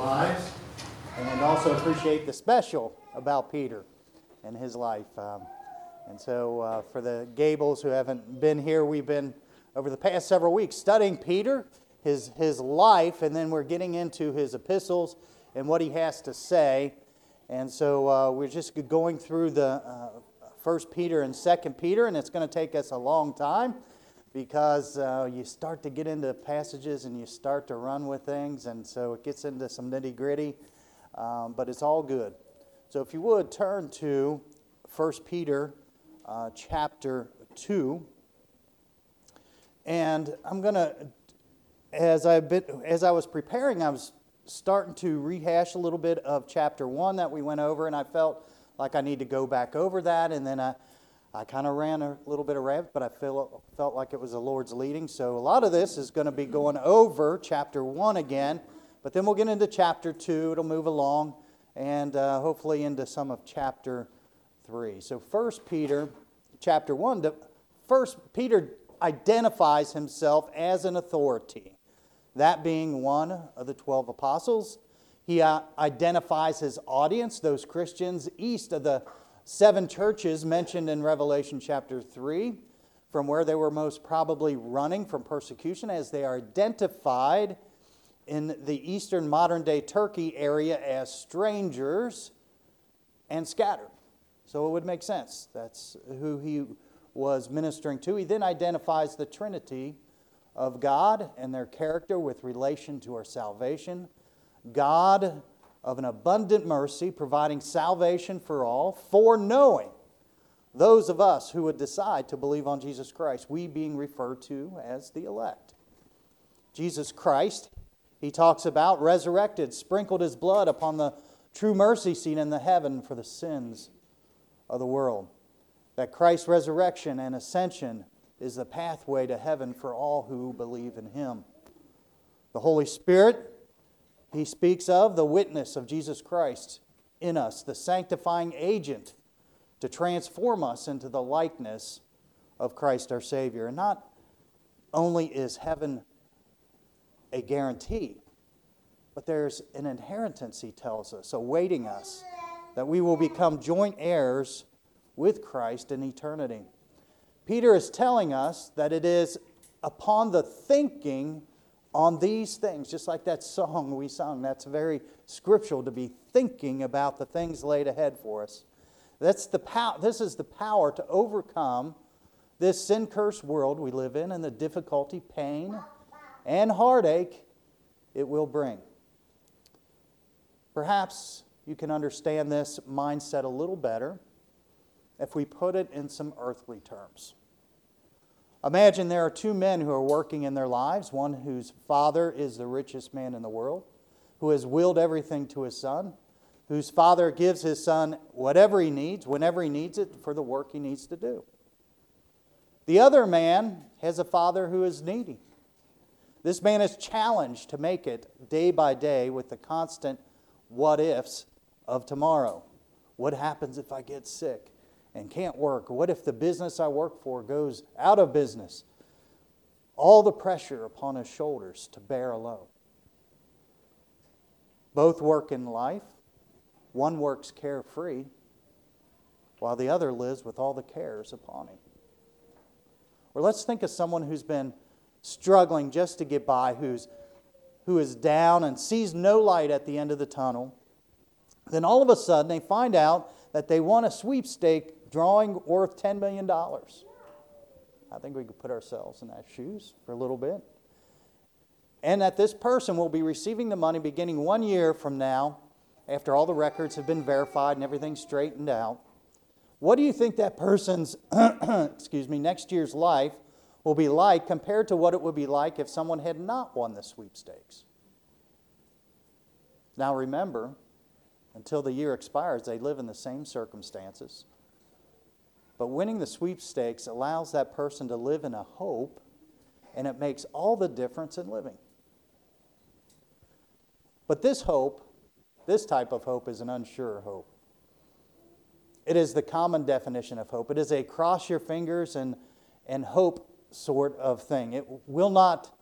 lives, and also appreciate the special about Peter and his life. Um, and so, uh, for the Gables who haven't been here, we've been over the past several weeks studying Peter, his, his life, and then we're getting into his epistles and what he has to say. And so, uh, we're just going through the uh, First Peter and Second Peter, and it's going to take us a long time because uh, you start to get into passages and you start to run with things, and so it gets into some nitty gritty, um, but it's all good. So if you would turn to 1 Peter uh, chapter 2, and I'm going to, as, I as I was preparing, I was starting to rehash a little bit of chapter 1 that we went over, and I felt like I need to go back over that, and then I I kind of ran a little bit of rabbit, but I feel, felt like it was the Lord's leading. So a lot of this is going to be going over chapter 1 again, but then we'll get into chapter 2. It'll move along, and uh, hopefully into some of chapter 3. So First Peter chapter 1, first Peter identifies himself as an authority, that being one of the 12 apostles. He uh, identifies his audience, those Christians east of the seven churches mentioned in Revelation chapter 3 from where they were most probably running from persecution as they are identified in the eastern modern day Turkey area as strangers and scattered. So it would make sense. That's who he was ministering to. He then identifies the Trinity of God and their character with relation to our salvation. God of an abundant mercy, providing salvation for all, foreknowing those of us who would decide to believe on Jesus Christ, we being referred to as the elect. Jesus Christ, he talks about, resurrected, sprinkled his blood upon the true mercy seat in the heaven for the sins of the world. That Christ's resurrection and ascension is the pathway to heaven for all who believe in him. The Holy Spirit, he speaks of the witness of Jesus Christ in us, the sanctifying agent to transform us into the likeness of Christ our Savior. And not only is heaven a guarantee, but there's an inheritance, he tells us, awaiting us, that we will become joint heirs with Christ in eternity. Peter is telling us that it is upon the thinking on these things, just like that song we sung. That's very scriptural to be thinking about the things laid ahead for us. That's the pow- this is the power to overcome this sin cursed world we live in and the difficulty, pain, and heartache it will bring. Perhaps you can understand this mindset a little better if we put it in some earthly terms. Imagine there are two men who are working in their lives one whose father is the richest man in the world, who has willed everything to his son, whose father gives his son whatever he needs, whenever he needs it, for the work he needs to do. The other man has a father who is needy. This man is challenged to make it day by day with the constant what ifs of tomorrow. What happens if I get sick? And can't work? What if the business I work for goes out of business? All the pressure upon his shoulders to bear alone. Both work in life. One works carefree, while the other lives with all the cares upon him. Or let's think of someone who's been struggling just to get by, who's, who is down and sees no light at the end of the tunnel. Then all of a sudden they find out that they won a sweepstake drawing worth $10 million. I think we could put ourselves in that shoes for a little bit. And that this person will be receiving the money beginning one year from now, after all the records have been verified and everything straightened out. What do you think that person's, excuse me, next year's life will be like compared to what it would be like if someone had not won the sweepstakes? Now remember, until the year expires, they live in the same circumstances. But winning the sweepstakes allows that person to live in a hope, and it makes all the difference in living. But this hope, this type of hope, is an unsure hope. It is the common definition of hope. It is a cross your fingers and, and hope sort of thing. It will not,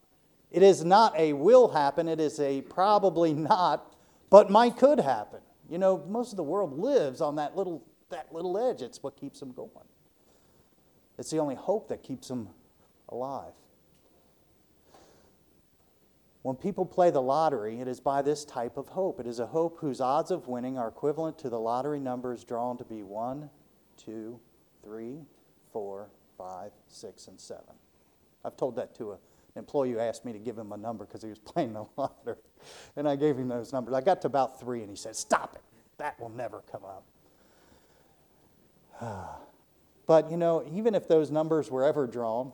it is not a will happen, it is a probably not but might could happen. You know, most of the world lives on that little, that little edge. It's what keeps them going. It's the only hope that keeps them alive. When people play the lottery, it is by this type of hope. It is a hope whose odds of winning are equivalent to the lottery numbers drawn to be 1, 2, 3, 4, 5, 6, and 7. I've told that to an employee who asked me to give him a number because he was playing the lottery. And I gave him those numbers. I got to about 3 and he said, Stop it. That will never come up. but, you know, even if those numbers were ever drawn,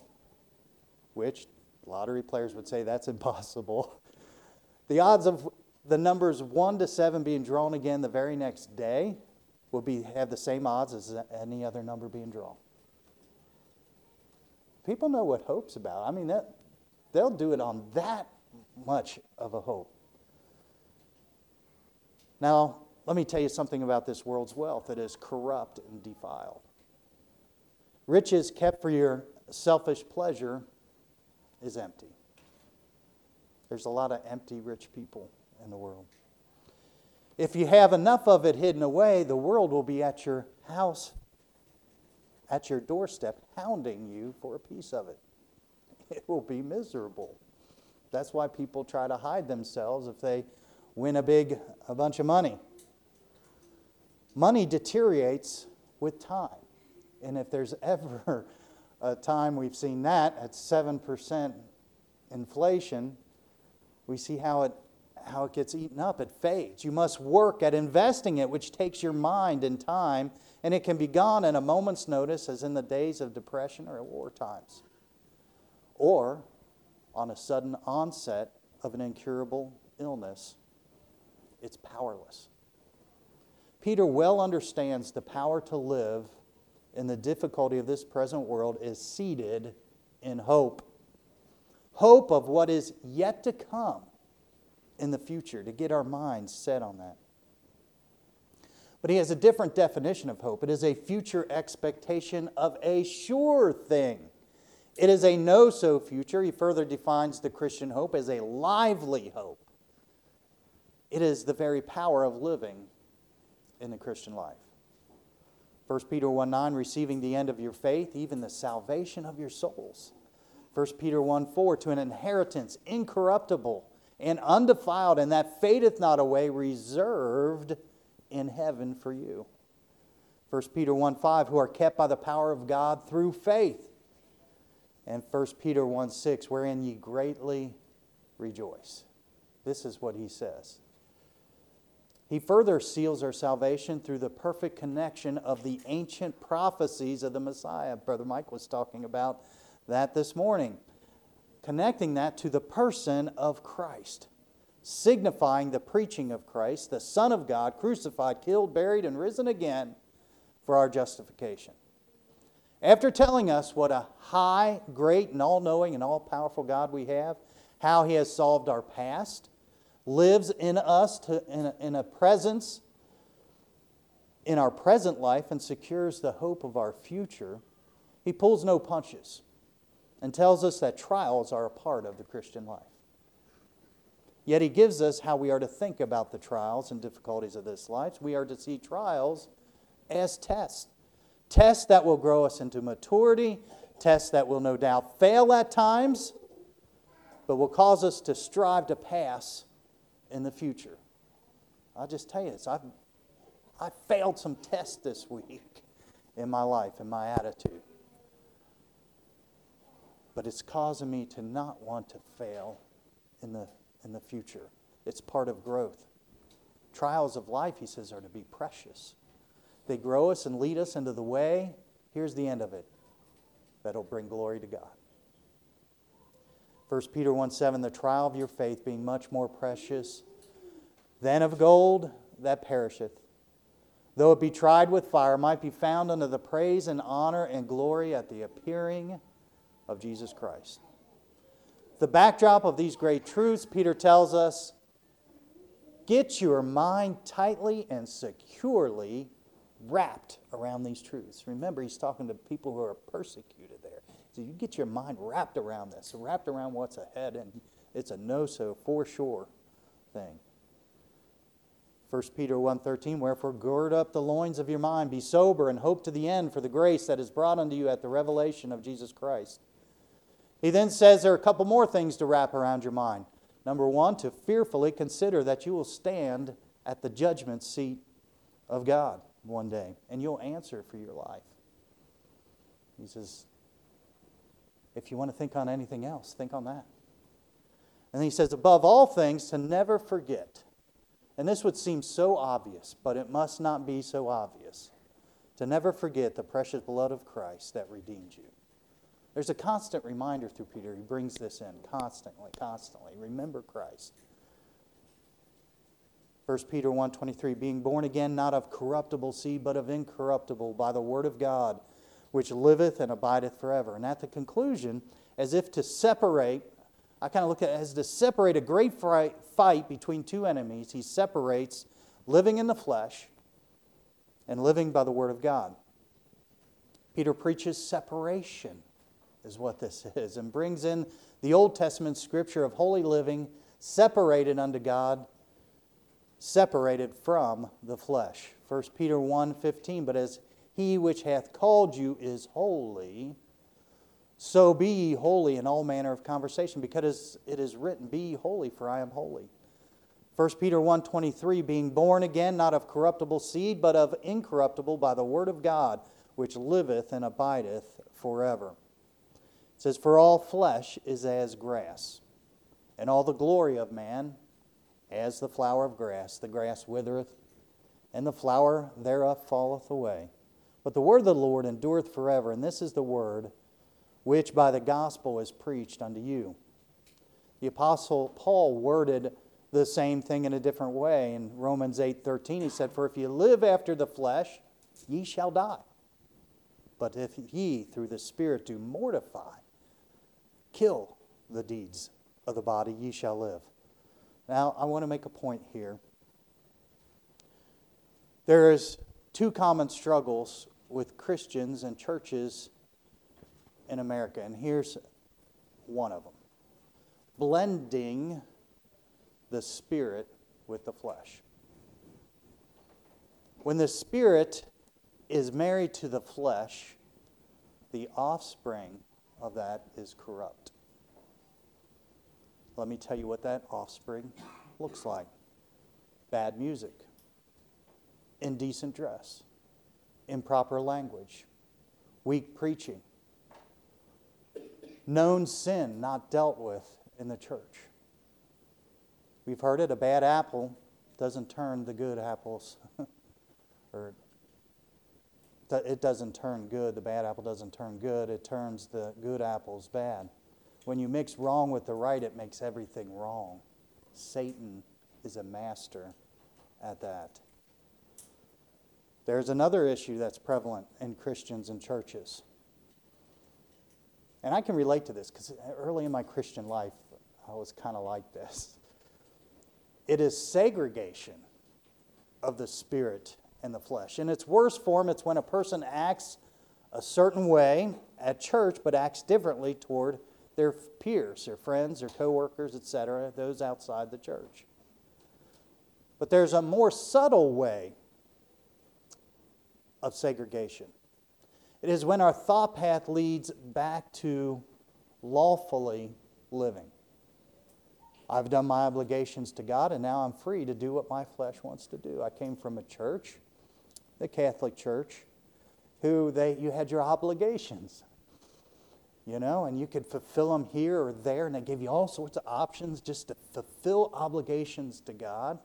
which Lottery players would say that's impossible. The odds of the numbers 1 to 7 being drawn again the very next day will be, have the same odds as any other number being drawn. People know what hope's about. I mean, that, they'll do it on that much of a hope. Now, let me tell you something about this world's wealth that is corrupt and defiled. Riches kept for your selfish pleasure is empty. There's a lot of empty rich people in the world. If you have enough of it hidden away, the world will be at your house, at your doorstep, hounding you for a piece of it. It will be miserable. That's why people try to hide themselves if they win a big a bunch of money. Money deteriorates with time. And if there's ever a time we've seen that at 7% inflation, we see how it, how it gets eaten up. It fades. You must work at investing it, which takes your mind and time, and it can be gone in a moment's notice, as in the days of depression or war times, or on a sudden onset of an incurable illness. It's powerless. Peter well understands the power to live in the difficulty of this present world is seated in hope. Hope of what is yet to come in the future, to get our minds set on that. But he has a different definition of hope. It is a future expectation of a sure thing. It is a no so future. He further defines the Christian hope as a lively hope. It is the very power of living in the Christian life. 1 Peter 1 9, receiving the end of your faith, even the salvation of your souls. 1 Peter 1 4, to an inheritance incorruptible and undefiled, and that fadeth not away, reserved in heaven for you. 1 Peter 1 5, who are kept by the power of God through faith. And 1 Peter 1 6, wherein ye greatly rejoice. This is what he says. He further seals our salvation through the perfect connection of the ancient prophecies of the Messiah. Brother Mike was talking about that this morning. Connecting that to the person of Christ, signifying the preaching of Christ, the Son of God, crucified, killed, buried, and risen again for our justification. After telling us what a high, great, and all knowing and all powerful God we have, how He has solved our past, lives in us to, in, a, in a presence in our present life and secures the hope of our future, he pulls no punches and tells us that trials are a part of the Christian life. Yet he gives us how we are to think about the trials and difficulties of this life. We are to see trials as tests. Tests that will grow us into maturity, tests that will no doubt fail at times, but will cause us to strive to pass in the future. I'll just tell you this I've, I failed some tests this week in my life and my attitude. But it's causing me to not want to fail in the, in the future. It's part of growth. Trials of life, he says, are to be precious. They grow us and lead us into the way. Here's the end of it that'll bring glory to God. 1 Peter 1 7, the trial of your faith being much more precious than of gold that perisheth, though it be tried with fire, might be found unto the praise and honor and glory at the appearing of Jesus Christ. The backdrop of these great truths, Peter tells us get your mind tightly and securely wrapped around these truths. Remember, he's talking to people who are persecuted there. So you get your mind wrapped around this, wrapped around what's ahead, and it's a no so for sure thing. 1 Peter 1:13 Wherefore gird up the loins of your mind be sober and hope to the end for the grace that is brought unto you at the revelation of Jesus Christ. He then says there are a couple more things to wrap around your mind. Number 1 to fearfully consider that you will stand at the judgment seat of God one day and you'll answer for your life. He says if you want to think on anything else, think on that. And he says, above all things, to never forget. And this would seem so obvious, but it must not be so obvious. To never forget the precious blood of Christ that redeemed you. There's a constant reminder through Peter. He brings this in constantly, constantly. Remember Christ. 1 Peter 1:23 being born again not of corruptible seed but of incorruptible by the word of God which liveth and abideth forever. And at the conclusion, as if to separate, I kind of look at it as to separate a great fight between two enemies, he separates living in the flesh and living by the Word of God. Peter preaches separation, is what this is, and brings in the Old Testament scripture of holy living, separated unto God, separated from the flesh. 1 Peter 1 15, but as he which hath called you is holy. So be ye holy in all manner of conversation, because it is written, Be ye holy, for I am holy. 1 Peter 1.23, being born again, not of corruptible seed, but of incorruptible by the word of God, which liveth and abideth forever. It says, For all flesh is as grass, and all the glory of man as the flower of grass. The grass withereth, and the flower thereof falleth away. But the word of the Lord endureth forever, and this is the word which by the gospel is preached unto you. The apostle Paul worded the same thing in a different way. In Romans 8:13 he said, "For if ye live after the flesh, ye shall die. But if ye through the spirit do mortify, kill the deeds of the body, ye shall live." Now, I want to make a point here. There is two common struggles with Christians and churches in America. And here's one of them blending the spirit with the flesh. When the spirit is married to the flesh, the offspring of that is corrupt. Let me tell you what that offspring looks like bad music, indecent dress, improper language, weak preaching, known sin not dealt with in the church. We've heard it a bad apple doesn't turn the good apples, or it doesn't turn good. The bad apple doesn't turn good, it turns the good apples bad. When you mix wrong with the right, it makes everything wrong. Satan is a master at that. There's another issue that's prevalent in Christians and churches. And I can relate to this because early in my Christian life, I was kind of like this. It is segregation of the spirit and the flesh. In its worst form, it's when a person acts a certain way at church but acts differently toward their peers, their friends, their coworkers, etc., those outside the church. But there's a more subtle way of segregation. It is when our thought path leads back to lawfully living. I've done my obligations to God, and now I'm free to do what my flesh wants to do. I came from a church, the Catholic Church, who they, you had your obligations, you know, and you could fulfill them here or there, and they gave you all sorts of options just to fulfill obligations to God.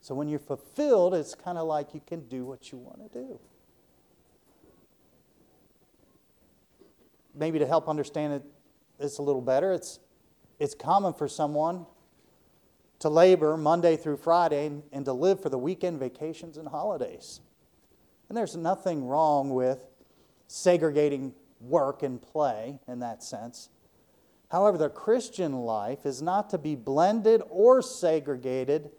So when you're fulfilled, it's kind of like you can do what you want to do. Maybe to help understand it, this a little better, it's, it's common for someone to labor Monday through Friday and, and to live for the weekend vacations and holidays. And there's nothing wrong with segregating work and play in that sense. However, the Christian life is not to be blended or segregated,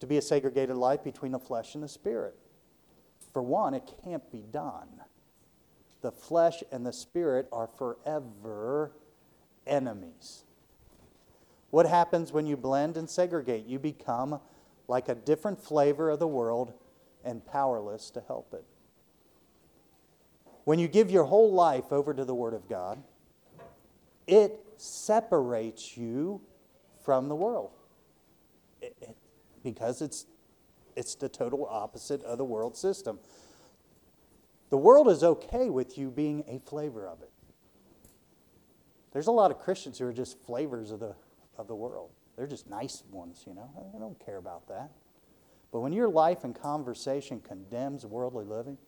to be a segregated life between the flesh and the spirit. For one, it can't be done the flesh and the spirit are forever enemies. What happens when you blend and segregate? You become like a different flavor of the world and powerless to help it. When you give your whole life over to the Word of God, it separates you from the world it, it, because it's, it's the total opposite of the world system. The world is okay with you being a flavor of it. There's a lot of Christians who are just flavors of the, of the world. They're just nice ones, you know. I don't care about that. But when your life and conversation condemns worldly living,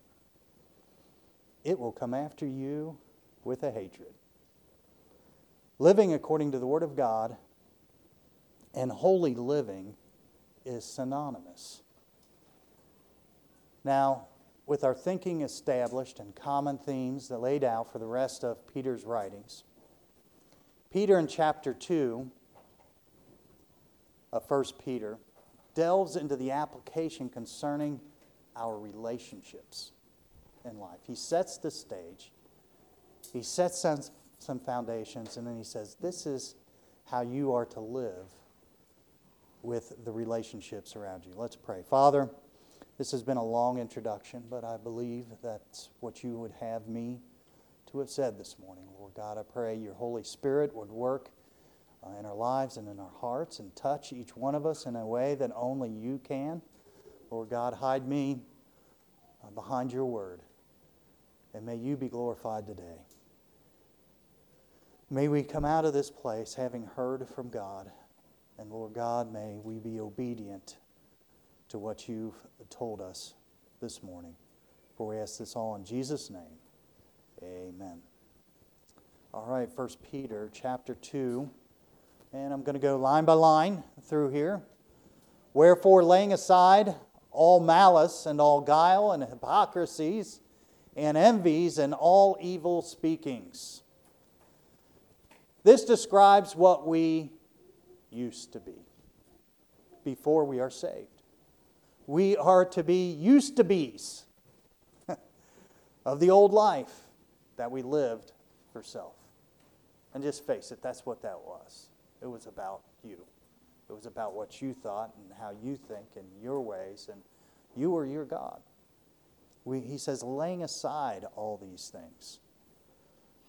it will come after you with a hatred. Living according to the Word of God and holy living is synonymous. Now, with our thinking established and common themes that laid out for the rest of Peter's writings, Peter in chapter 2 of 1 Peter delves into the application concerning our relationships in life. He sets the stage, he sets some, some foundations, and then he says, This is how you are to live with the relationships around you. Let's pray. Father, this has been a long introduction, but I believe that's what you would have me to have said this morning. Lord God, I pray your Holy Spirit would work uh, in our lives and in our hearts and touch each one of us in a way that only you can. Lord God, hide me uh, behind your word, and may you be glorified today. May we come out of this place having heard from God, and Lord God, may we be obedient to what you've told us this morning. For we ask this all in Jesus' name. Amen. All right, First Peter chapter 2. And I'm going to go line by line through here. Wherefore, laying aside all malice and all guile and hypocrisies and envies and all evil speakings. This describes what we used to be before we are saved. We are to be used to be's of the old life that we lived for self. And just face it, that's what that was. It was about you. It was about what you thought and how you think and your ways, and you were your God. We, he says, laying aside all these things.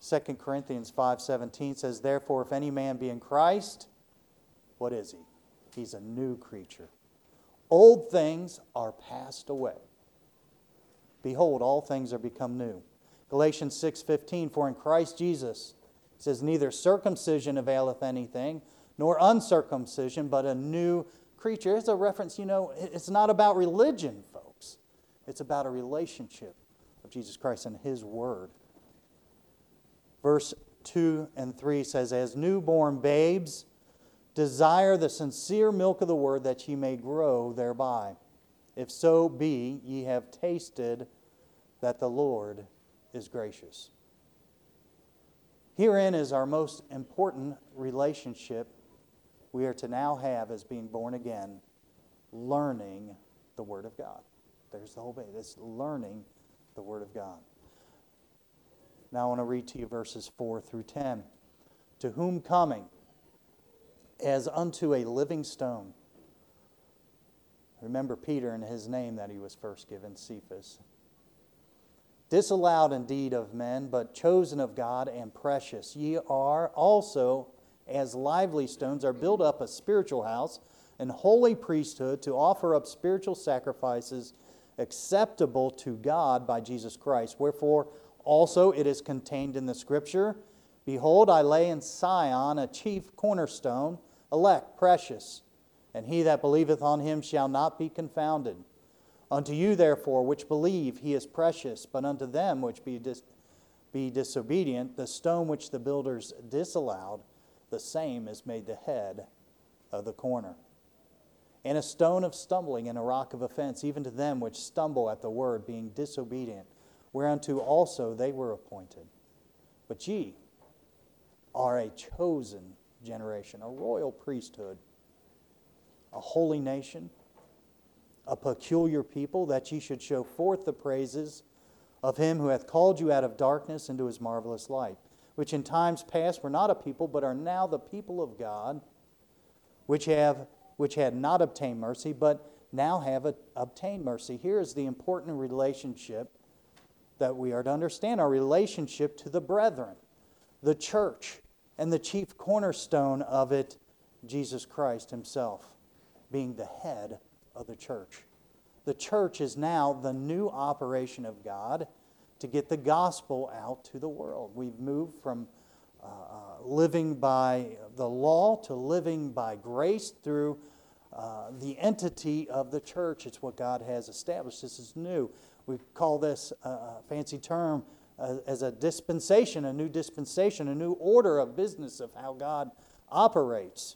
2 Corinthians 5.17 says, Therefore, if any man be in Christ, what is he? He's a new creature. Old things are passed away. Behold, all things are become new. Galatians 6:15 For in Christ Jesus it says neither circumcision availeth anything nor uncircumcision but a new creature. It's a reference, you know, it's not about religion, folks. It's about a relationship of Jesus Christ and his word. Verse 2 and 3 says as newborn babes Desire the sincere milk of the word that ye may grow thereby. If so be ye have tasted that the Lord is gracious. Herein is our most important relationship we are to now have as being born again, learning the Word of God. There's the whole thing. It's learning the Word of God. Now I want to read to you verses 4 through 10. To whom coming, as unto a living stone. Remember Peter and his name that he was first given, Cephas. Disallowed indeed of men, but chosen of God and precious. Ye are also, as lively stones, are built up a spiritual house, and holy priesthood to offer up spiritual sacrifices acceptable to God by Jesus Christ. Wherefore, also it is contained in the Scripture Behold, I lay in Sion a chief cornerstone elect, precious, and he that believeth on him shall not be confounded. Unto you, therefore, which believe, he is precious, but unto them which be, dis- be disobedient, the stone which the builders disallowed, the same is made the head of the corner. And a stone of stumbling and a rock of offense, even to them which stumble at the word, being disobedient, whereunto also they were appointed. But ye are a chosen generation, a royal priesthood, a holy nation, a peculiar people, that ye should show forth the praises of him who hath called you out of darkness into his marvelous light, which in times past were not a people, but are now the people of God, which have which had not obtained mercy, but now have a, obtained mercy. Here is the important relationship that we are to understand our relationship to the brethren, the church, and the chief cornerstone of it, Jesus Christ Himself, being the head of the church. The church is now the new operation of God to get the gospel out to the world. We've moved from uh, uh living by the law to living by grace through uh, the entity of the church. It's what God has established. This is new. We call this a fancy term as a dispensation, a new dispensation, a new order of business of how God operates.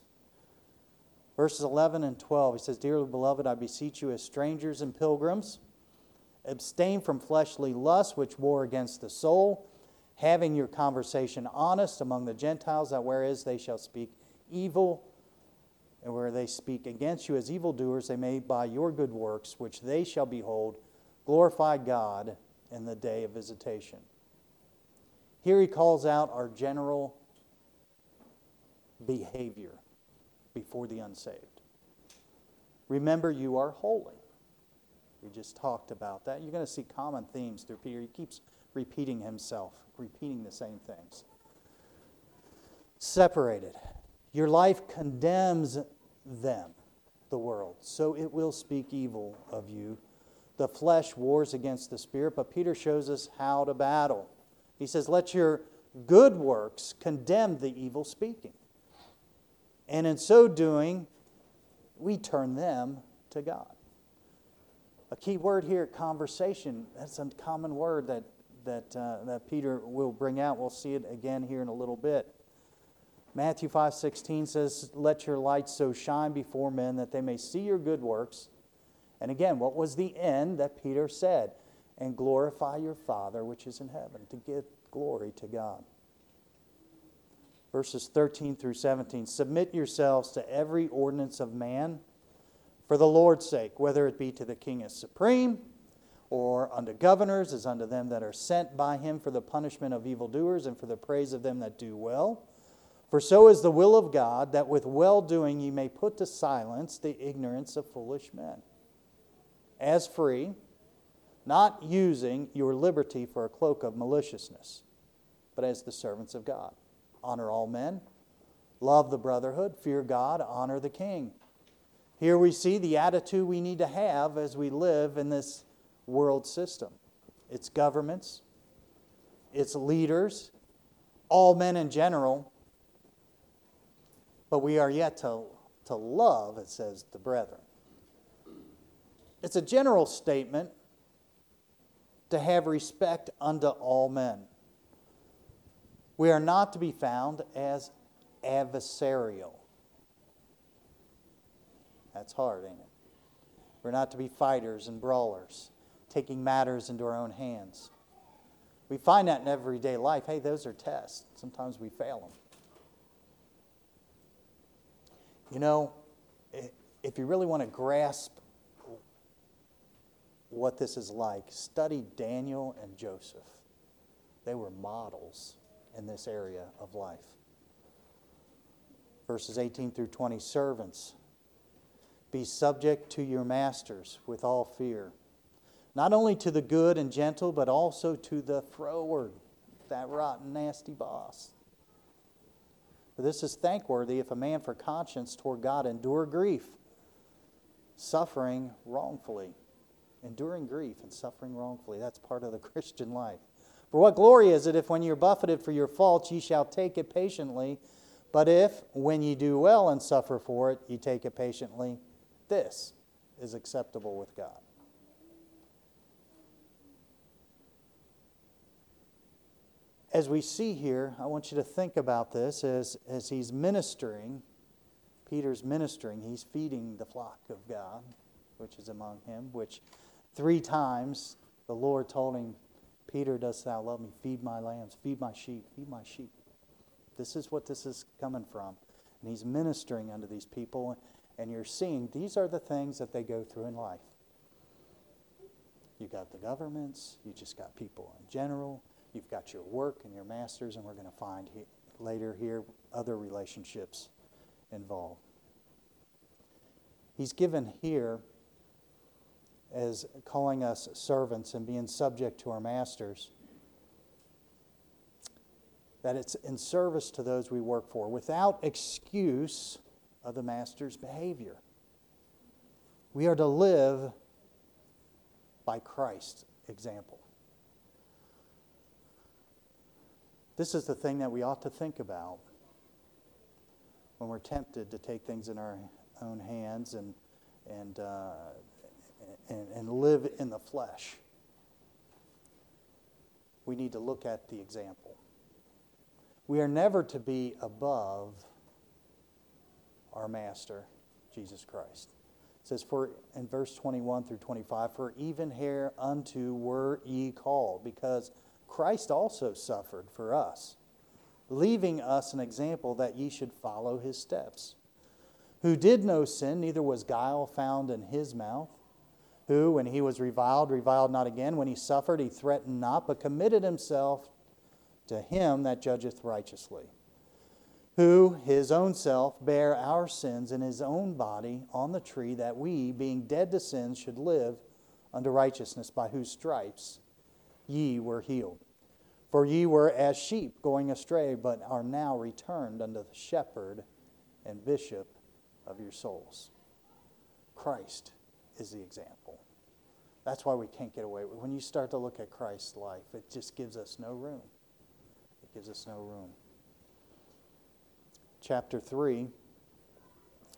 Verses 11 and 12, he says, Dearly beloved, I beseech you as strangers and pilgrims, abstain from fleshly lusts which war against the soul, having your conversation honest among the Gentiles, that whereas they shall speak evil and where they speak against you as evildoers, they may by your good works, which they shall behold, glorify God in the day of visitation. Here he calls out our general behavior before the unsaved. Remember, you are holy. We just talked about that. You're going to see common themes through Peter. He keeps repeating himself, repeating the same things. Separated. Your life condemns them, the world, so it will speak evil of you. The flesh wars against the spirit, but Peter shows us how to battle. He says, Let your good works condemn the evil speaking. And in so doing, we turn them to God. A key word here, conversation. That's a common word that, that, uh, that Peter will bring out. We'll see it again here in a little bit. Matthew 5:16 says, "Let your light so shine before men that they may see your good works." And again, what was the end that Peter said? And glorify your Father which is in heaven, to give glory to God. Verses 13 through 17 Submit yourselves to every ordinance of man for the Lord's sake, whether it be to the king as supreme, or unto governors, as unto them that are sent by him for the punishment of evildoers and for the praise of them that do well. For so is the will of God, that with well doing ye may put to silence the ignorance of foolish men. As free, not using your liberty for a cloak of maliciousness, but as the servants of God. Honor all men, love the brotherhood, fear God, honor the king. Here we see the attitude we need to have as we live in this world system its governments, its leaders, all men in general but we are yet to, to love, it says, the brethren. It's a general statement to have respect unto all men. We are not to be found as adversarial. That's hard, ain't it? We're not to be fighters and brawlers, taking matters into our own hands. We find that in everyday life. Hey, those are tests. Sometimes we fail them. You know, if you really want to grasp what this is like, study Daniel and Joseph. They were models in this area of life. Verses 18 through 20 Servants, be subject to your masters with all fear, not only to the good and gentle, but also to the froward, that rotten, nasty boss. For this is thankworthy if a man for conscience toward God endure grief, suffering wrongfully. Enduring grief and suffering wrongfully. That's part of the Christian life. For what glory is it if when you're buffeted for your faults ye shall take it patiently? But if, when ye do well and suffer for it, ye take it patiently, this is acceptable with God. as we see here, I want you to think about this as, as he's ministering. Peter's ministering, he's feeding the flock of God, which is among him, which three times the Lord told him, Peter, dost thou love me? Feed my lambs, feed my sheep, feed my sheep. This is what this is coming from. And he's ministering unto these people, and you're seeing these are the things that they go through in life. You got the governments, you just got people in general, You've got your work and your masters, and we're going to find he, later here other relationships involved. he's given here as calling us servants and being subject to our masters, that it's in service to those we work for without excuse of the master's behavior. We are to live by Christ's example. This is the thing that we ought to think about when we're tempted to take things in our own hands and, and, uh, and, and live in the flesh. We need to look at the example. We are never to be above our Master, Jesus Christ. It says, for in verse 21 through 25, for even here unto were ye called, because Christ also suffered for us, leaving us an example that ye should follow his steps. Who did no sin, neither was guile found in his mouth. Who, when he was reviled, reviled not again. When he suffered, he threatened not, but committed himself to him that judgeth righteously who his own self bare our sins in his own body on the tree, that we, being dead to sins, should live unto righteousness, by whose stripes ye were healed. For ye were as sheep going astray, but are now returned unto the shepherd and bishop of your souls. Christ is the example. That's why we can't get away. When you start to look at Christ's life, it just gives us no room. It gives us no room chapter 3,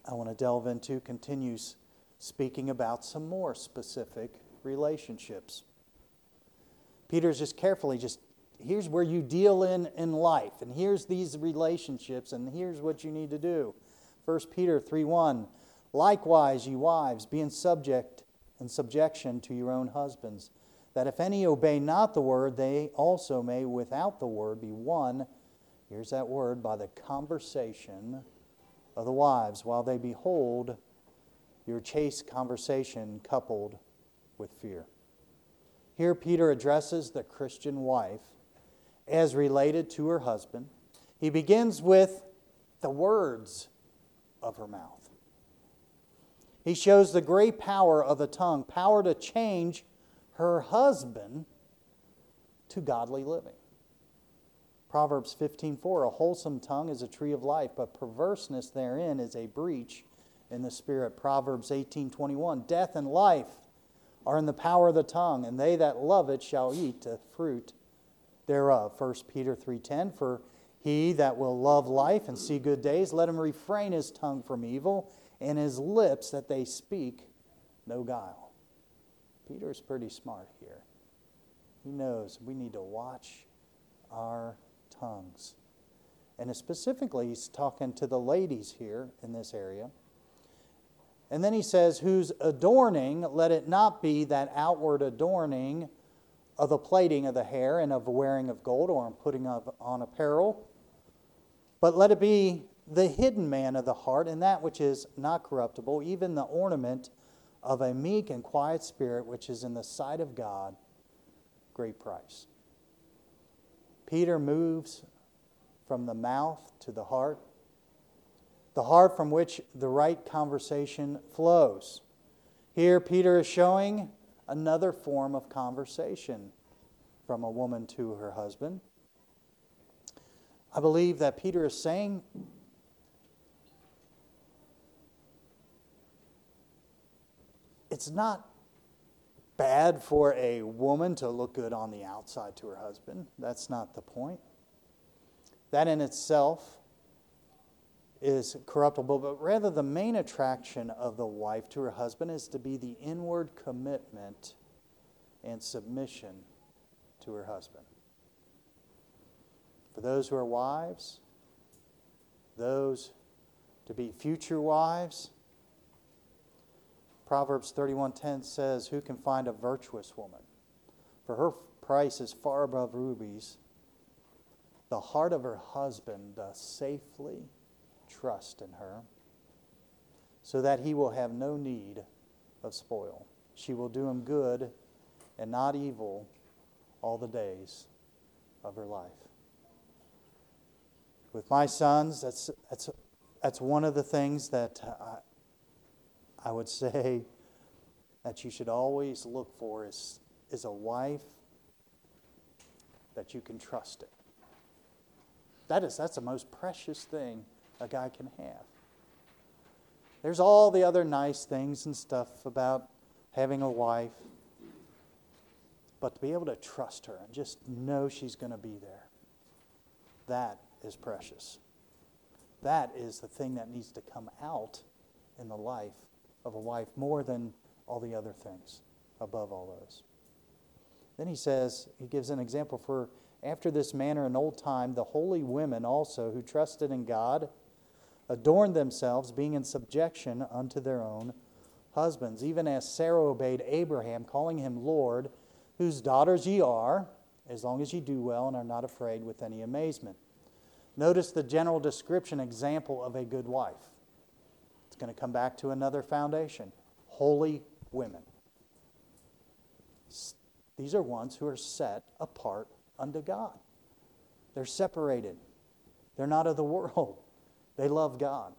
I want to delve into, continues speaking about some more specific relationships. Peter's just carefully just here's where you deal in in life and here's these relationships and here's what you need to do 1 peter 3 1 likewise you wives be in subject in subjection to your own husbands that if any obey not the word they also may without the word be won here's that word, by the conversation of the wives, while they behold your chaste conversation coupled with fear. Here, Peter addresses the Christian wife as related to her husband. He begins with the words of her mouth. He shows the great power of the tongue, power to change her husband to godly living. Proverbs 15:4 A wholesome tongue is a tree of life, but perverseness therein is a breach in the spirit. Proverbs 18:21 Death and life are in the power of the tongue, and they that love it shall eat the fruit thereof. 1 Peter 3:10 For he that will love life and see good days, let him refrain his tongue from evil and his lips that they speak no guile. Peter is pretty smart here. He knows we need to watch our tongues. And specifically, he's talking to the ladies here in this area. And then he says, Whose adorning, let it not be that outward adorning of the plaiting of the hair and of the wearing of gold or putting of, on apparel, but let it be the hidden man of the heart and that which is not corruptible, even the ornament of a meek and quiet spirit, which is in the sight of God great price. Peter moves from the mouth to the heart, the heart from which the right conversation flows. Here, Peter is showing another form of conversation from a woman to her husband. I believe that Peter is saying it's not bad for a woman to look good on the outside to her husband. That's not the point. That in itself is corruptible, but rather the main attraction of the wife to her husband is to be the inward commitment and submission to her husband. For those who are wives, those to be future wives, Proverbs 31:10 says, "Who can find a virtuous woman? For her price is far above rubies. The heart of her husband does safely trust in her, so that he will have no need of spoil. She will do him good and not evil all the days of her life." With my sons, that's, that's, that's one of the things that I, I would say that you should always look for is, is a wife that you can trust in. That is, that's the most precious thing a guy can have. There's all the other nice things and stuff about having a wife, but to be able to trust her and just know she's going to be there, that is precious. That is the thing that needs to come out in the life of a wife more than all the other things, above all those. Then he says, he gives an example for after this manner in old time, the holy women also who trusted in God adorned themselves, being in subjection unto their own husbands, even as Sarah obeyed Abraham, calling him Lord, whose daughters ye are, as long as ye do well and are not afraid with any amazement. Notice the general description example of a good wife. Going to come back to another foundation holy women. These are ones who are set apart unto God. They're separated, they're not of the world, they love God.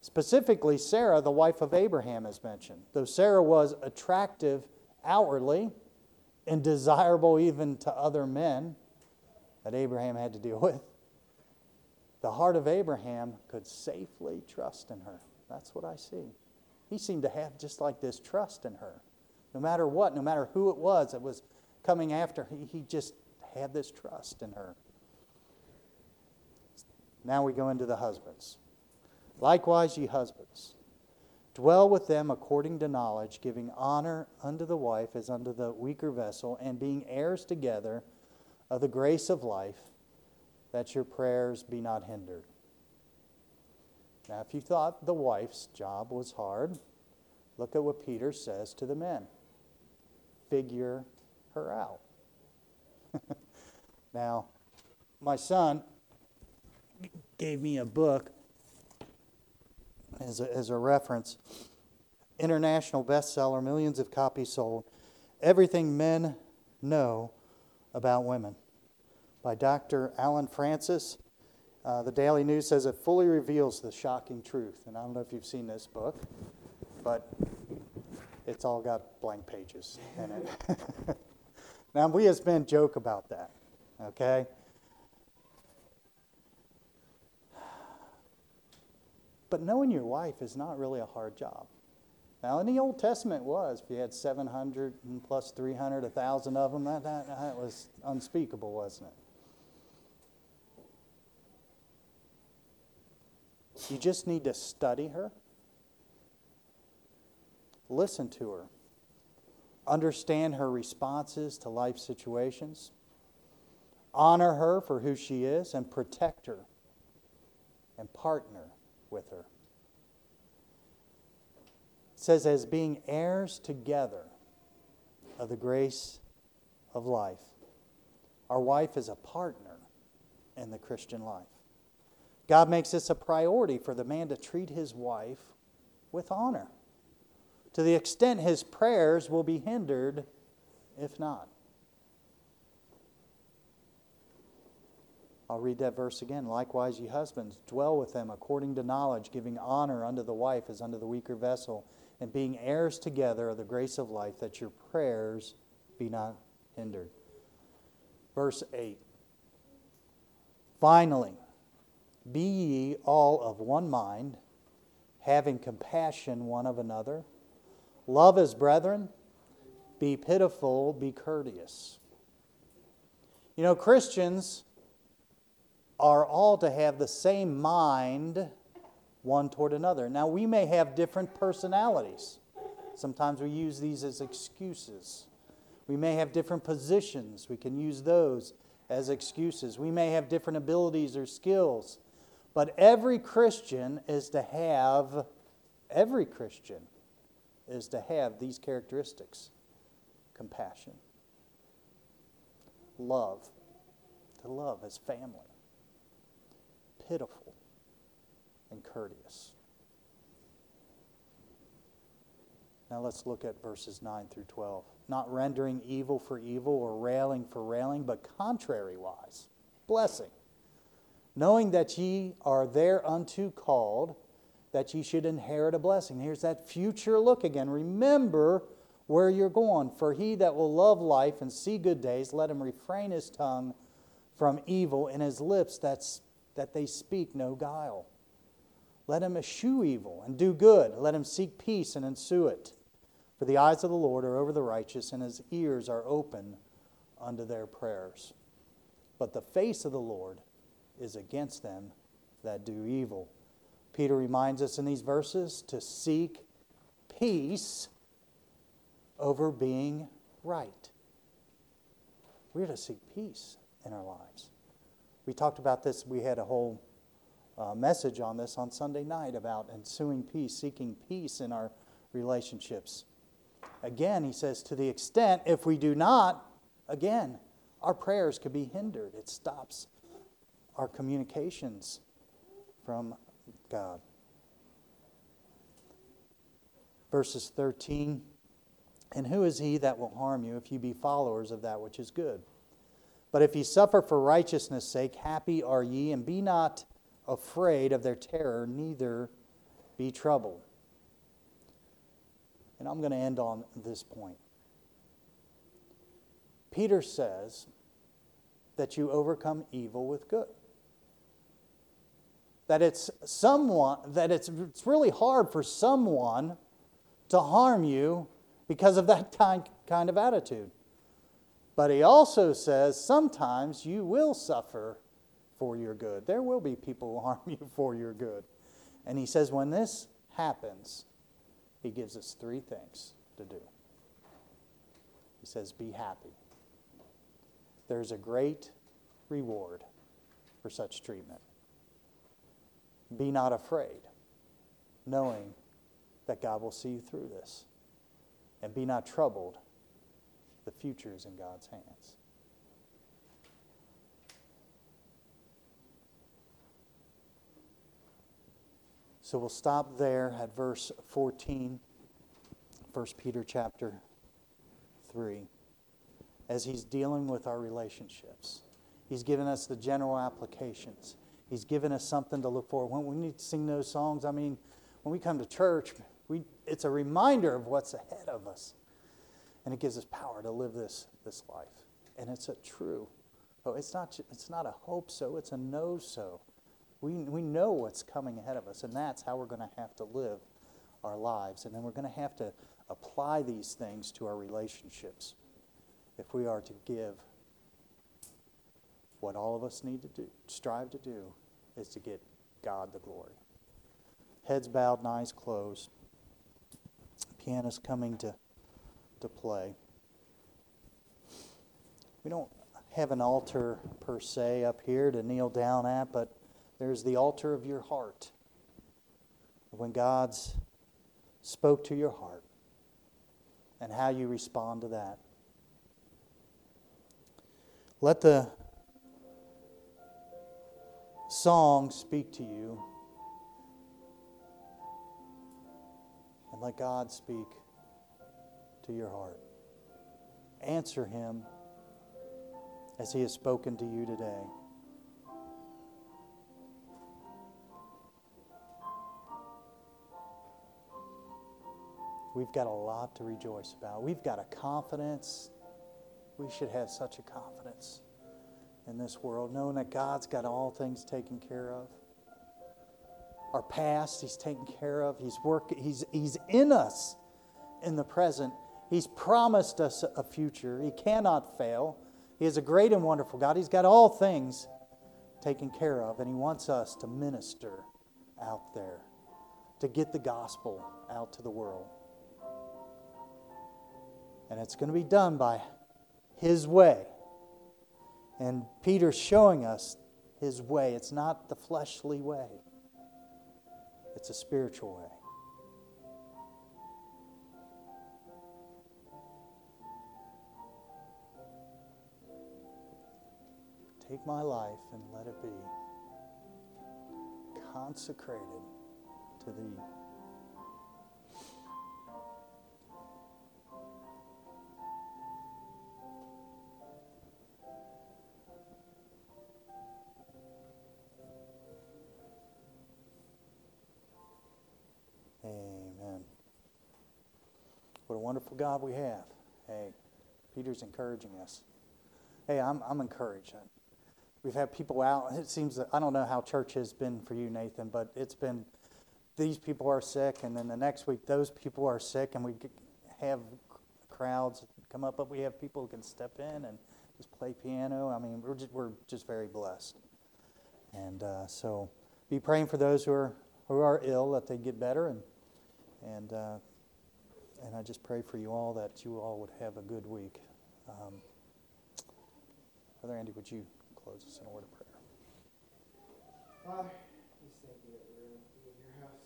Specifically, Sarah, the wife of Abraham, is mentioned. Though Sarah was attractive outwardly and desirable even to other men that Abraham had to deal with, the heart of Abraham could safely trust in her. That's what I see. He seemed to have just like this trust in her. No matter what, no matter who it was that was coming after, he, he just had this trust in her. Now we go into the husbands. Likewise, ye husbands, dwell with them according to knowledge, giving honor unto the wife as unto the weaker vessel, and being heirs together of the grace of life, that your prayers be not hindered. Now, if you thought the wife's job was hard, look at what Peter says to the men figure her out. now, my son gave me a book as a, as a reference international bestseller, millions of copies sold. Everything Men Know About Women by Dr. Alan Francis. Uh, the Daily News says it fully reveals the shocking truth. And I don't know if you've seen this book, but it's all got blank pages in it. now, we as men joke about that, okay? But knowing your wife is not really a hard job. Now, in the Old Testament, was if you had 700 and plus 300, 1,000 of them, that, that, that was unspeakable, wasn't it? You just need to study her, listen to her, understand her responses to life situations, honor her for who she is, and protect her and partner with her. It says, as being heirs together of the grace of life. Our wife is a partner in the Christian life. God makes this a priority for the man to treat his wife with honor, to the extent his prayers will be hindered if not. I'll read that verse again. Likewise, ye husbands, dwell with them according to knowledge, giving honor unto the wife as unto the weaker vessel, and being heirs together of the grace of life, that your prayers be not hindered. Verse 8 Finally, be ye all of one mind, having compassion one of another. Love as brethren, be pitiful, be courteous. You know, Christians are all to have the same mind one toward another. Now, we may have different personalities. Sometimes we use these as excuses. We may have different positions. We can use those as excuses. We may have different abilities or skills. But every Christian is to have, every Christian is to have these characteristics compassion, love, to love as family pitiful and courteous. Now let's look at verses 9 through 12. Not rendering evil for evil or railing for railing, but contrariwise, blessing, knowing that ye are thereunto called, that ye should inherit a blessing. Here's that future look again. Remember where you're going. For he that will love life and see good days, let him refrain his tongue from evil and his lips that's, that they speak no guile. Let him eschew evil and do good. Let him seek peace and ensue it. For the eyes of the Lord are over the righteous, and his ears are open unto their prayers. But the face of the Lord is against them that do evil. Peter reminds us in these verses to seek peace over being right. We're to seek peace in our lives. We talked about this, we had a whole uh, message on this on Sunday night about ensuing peace, seeking peace in our relationships. Again, he says, to the extent if we do not, again, our prayers could be hindered. It stops our communications from God. Verses 13 And who is he that will harm you if you be followers of that which is good? But if ye suffer for righteousness' sake, happy are ye, and be not afraid of their terror, neither be troubled. And I'm going to end on this point. Peter says that you overcome evil with good. That it's someone that it's, it's really hard for someone to harm you because of that kind, kind of attitude. But he also says sometimes you will suffer for your good. There will be people who harm you for your good. And he says when this happens, he gives us three things to do. He says, Be happy. There's a great reward for such treatment. Be not afraid, knowing that God will see you through this. And be not troubled, the future is in God's hands. So we'll stop there at verse 14, 1 Peter chapter 3, as he's dealing with our relationships. He's given us the general applications. He's given us something to look for. When we need to sing those songs, I mean, when we come to church, we, it's a reminder of what's ahead of us. And it gives us power to live this, this life. And it's a true. Oh, it's not, it's not a hope so, it's a know so. We, we know what's coming ahead of us, and that's how we're going to have to live our lives. And then we're going to have to apply these things to our relationships if we are to give what all of us need to do, strive to do, is to get God the glory. Heads bowed and eyes closed. Pianist coming to, to play. We don't have an altar per se up here to kneel down at, but there's the altar of your heart. When God's spoke to your heart and how you respond to that. Let the song speak to you and let God speak to your heart. Answer Him as He has spoken to you today. We've got a lot to rejoice about. We've got a confidence. We should have such a confidence in this world, knowing that God's got all things taken care of. Our past, He's taken care of. He's working, He's He's in us in the present. He's promised us a future. He cannot fail. He is a great and wonderful God. He's got all things taken care of, and He wants us to minister out there, to get the gospel out to the world. And it's going to be done by His way. And Peter's showing us His way. It's not the fleshly way, it's a spiritual way. Take my life and let it be consecrated to Thee. Wonderful God we have. Hey, Peter's encouraging us. Hey, I'm, I'm encouraged. We've had people out. It seems that I don't know how church has been for you, Nathan, but it's been these people are sick, and then the next week those people are sick, and we have crowds come up, but we have people who can step in and just play piano. I mean, we're just, we're just very blessed. And uh, so be praying for those who are, who are ill that they get better. And, and, uh, and I just pray for you all that you all would have a good week. Um, Brother Andy, would you close us in a word of prayer? Father, just thank you that we're in your house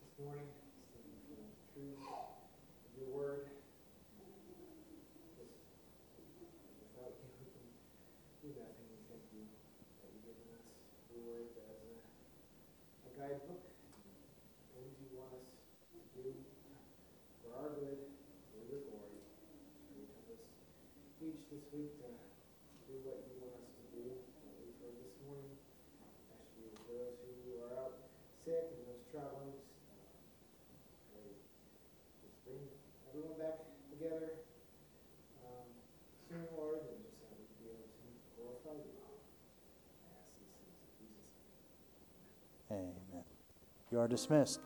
this morning. Just thank you for the truth of your word. Just without you, we can do nothing. We thank you that you've given us your word as a, a guidebook. Things you want us to do for our good, for your glory. So help us each this week to do what you want us to do, what we've heard this morning. Ask you for those who are out sick and those traveling, pray, just bring everyone back together, um, soon, Lord, and just have we be able to glorify you. I ask these things in Jesus' name. Amen. You are dismissed.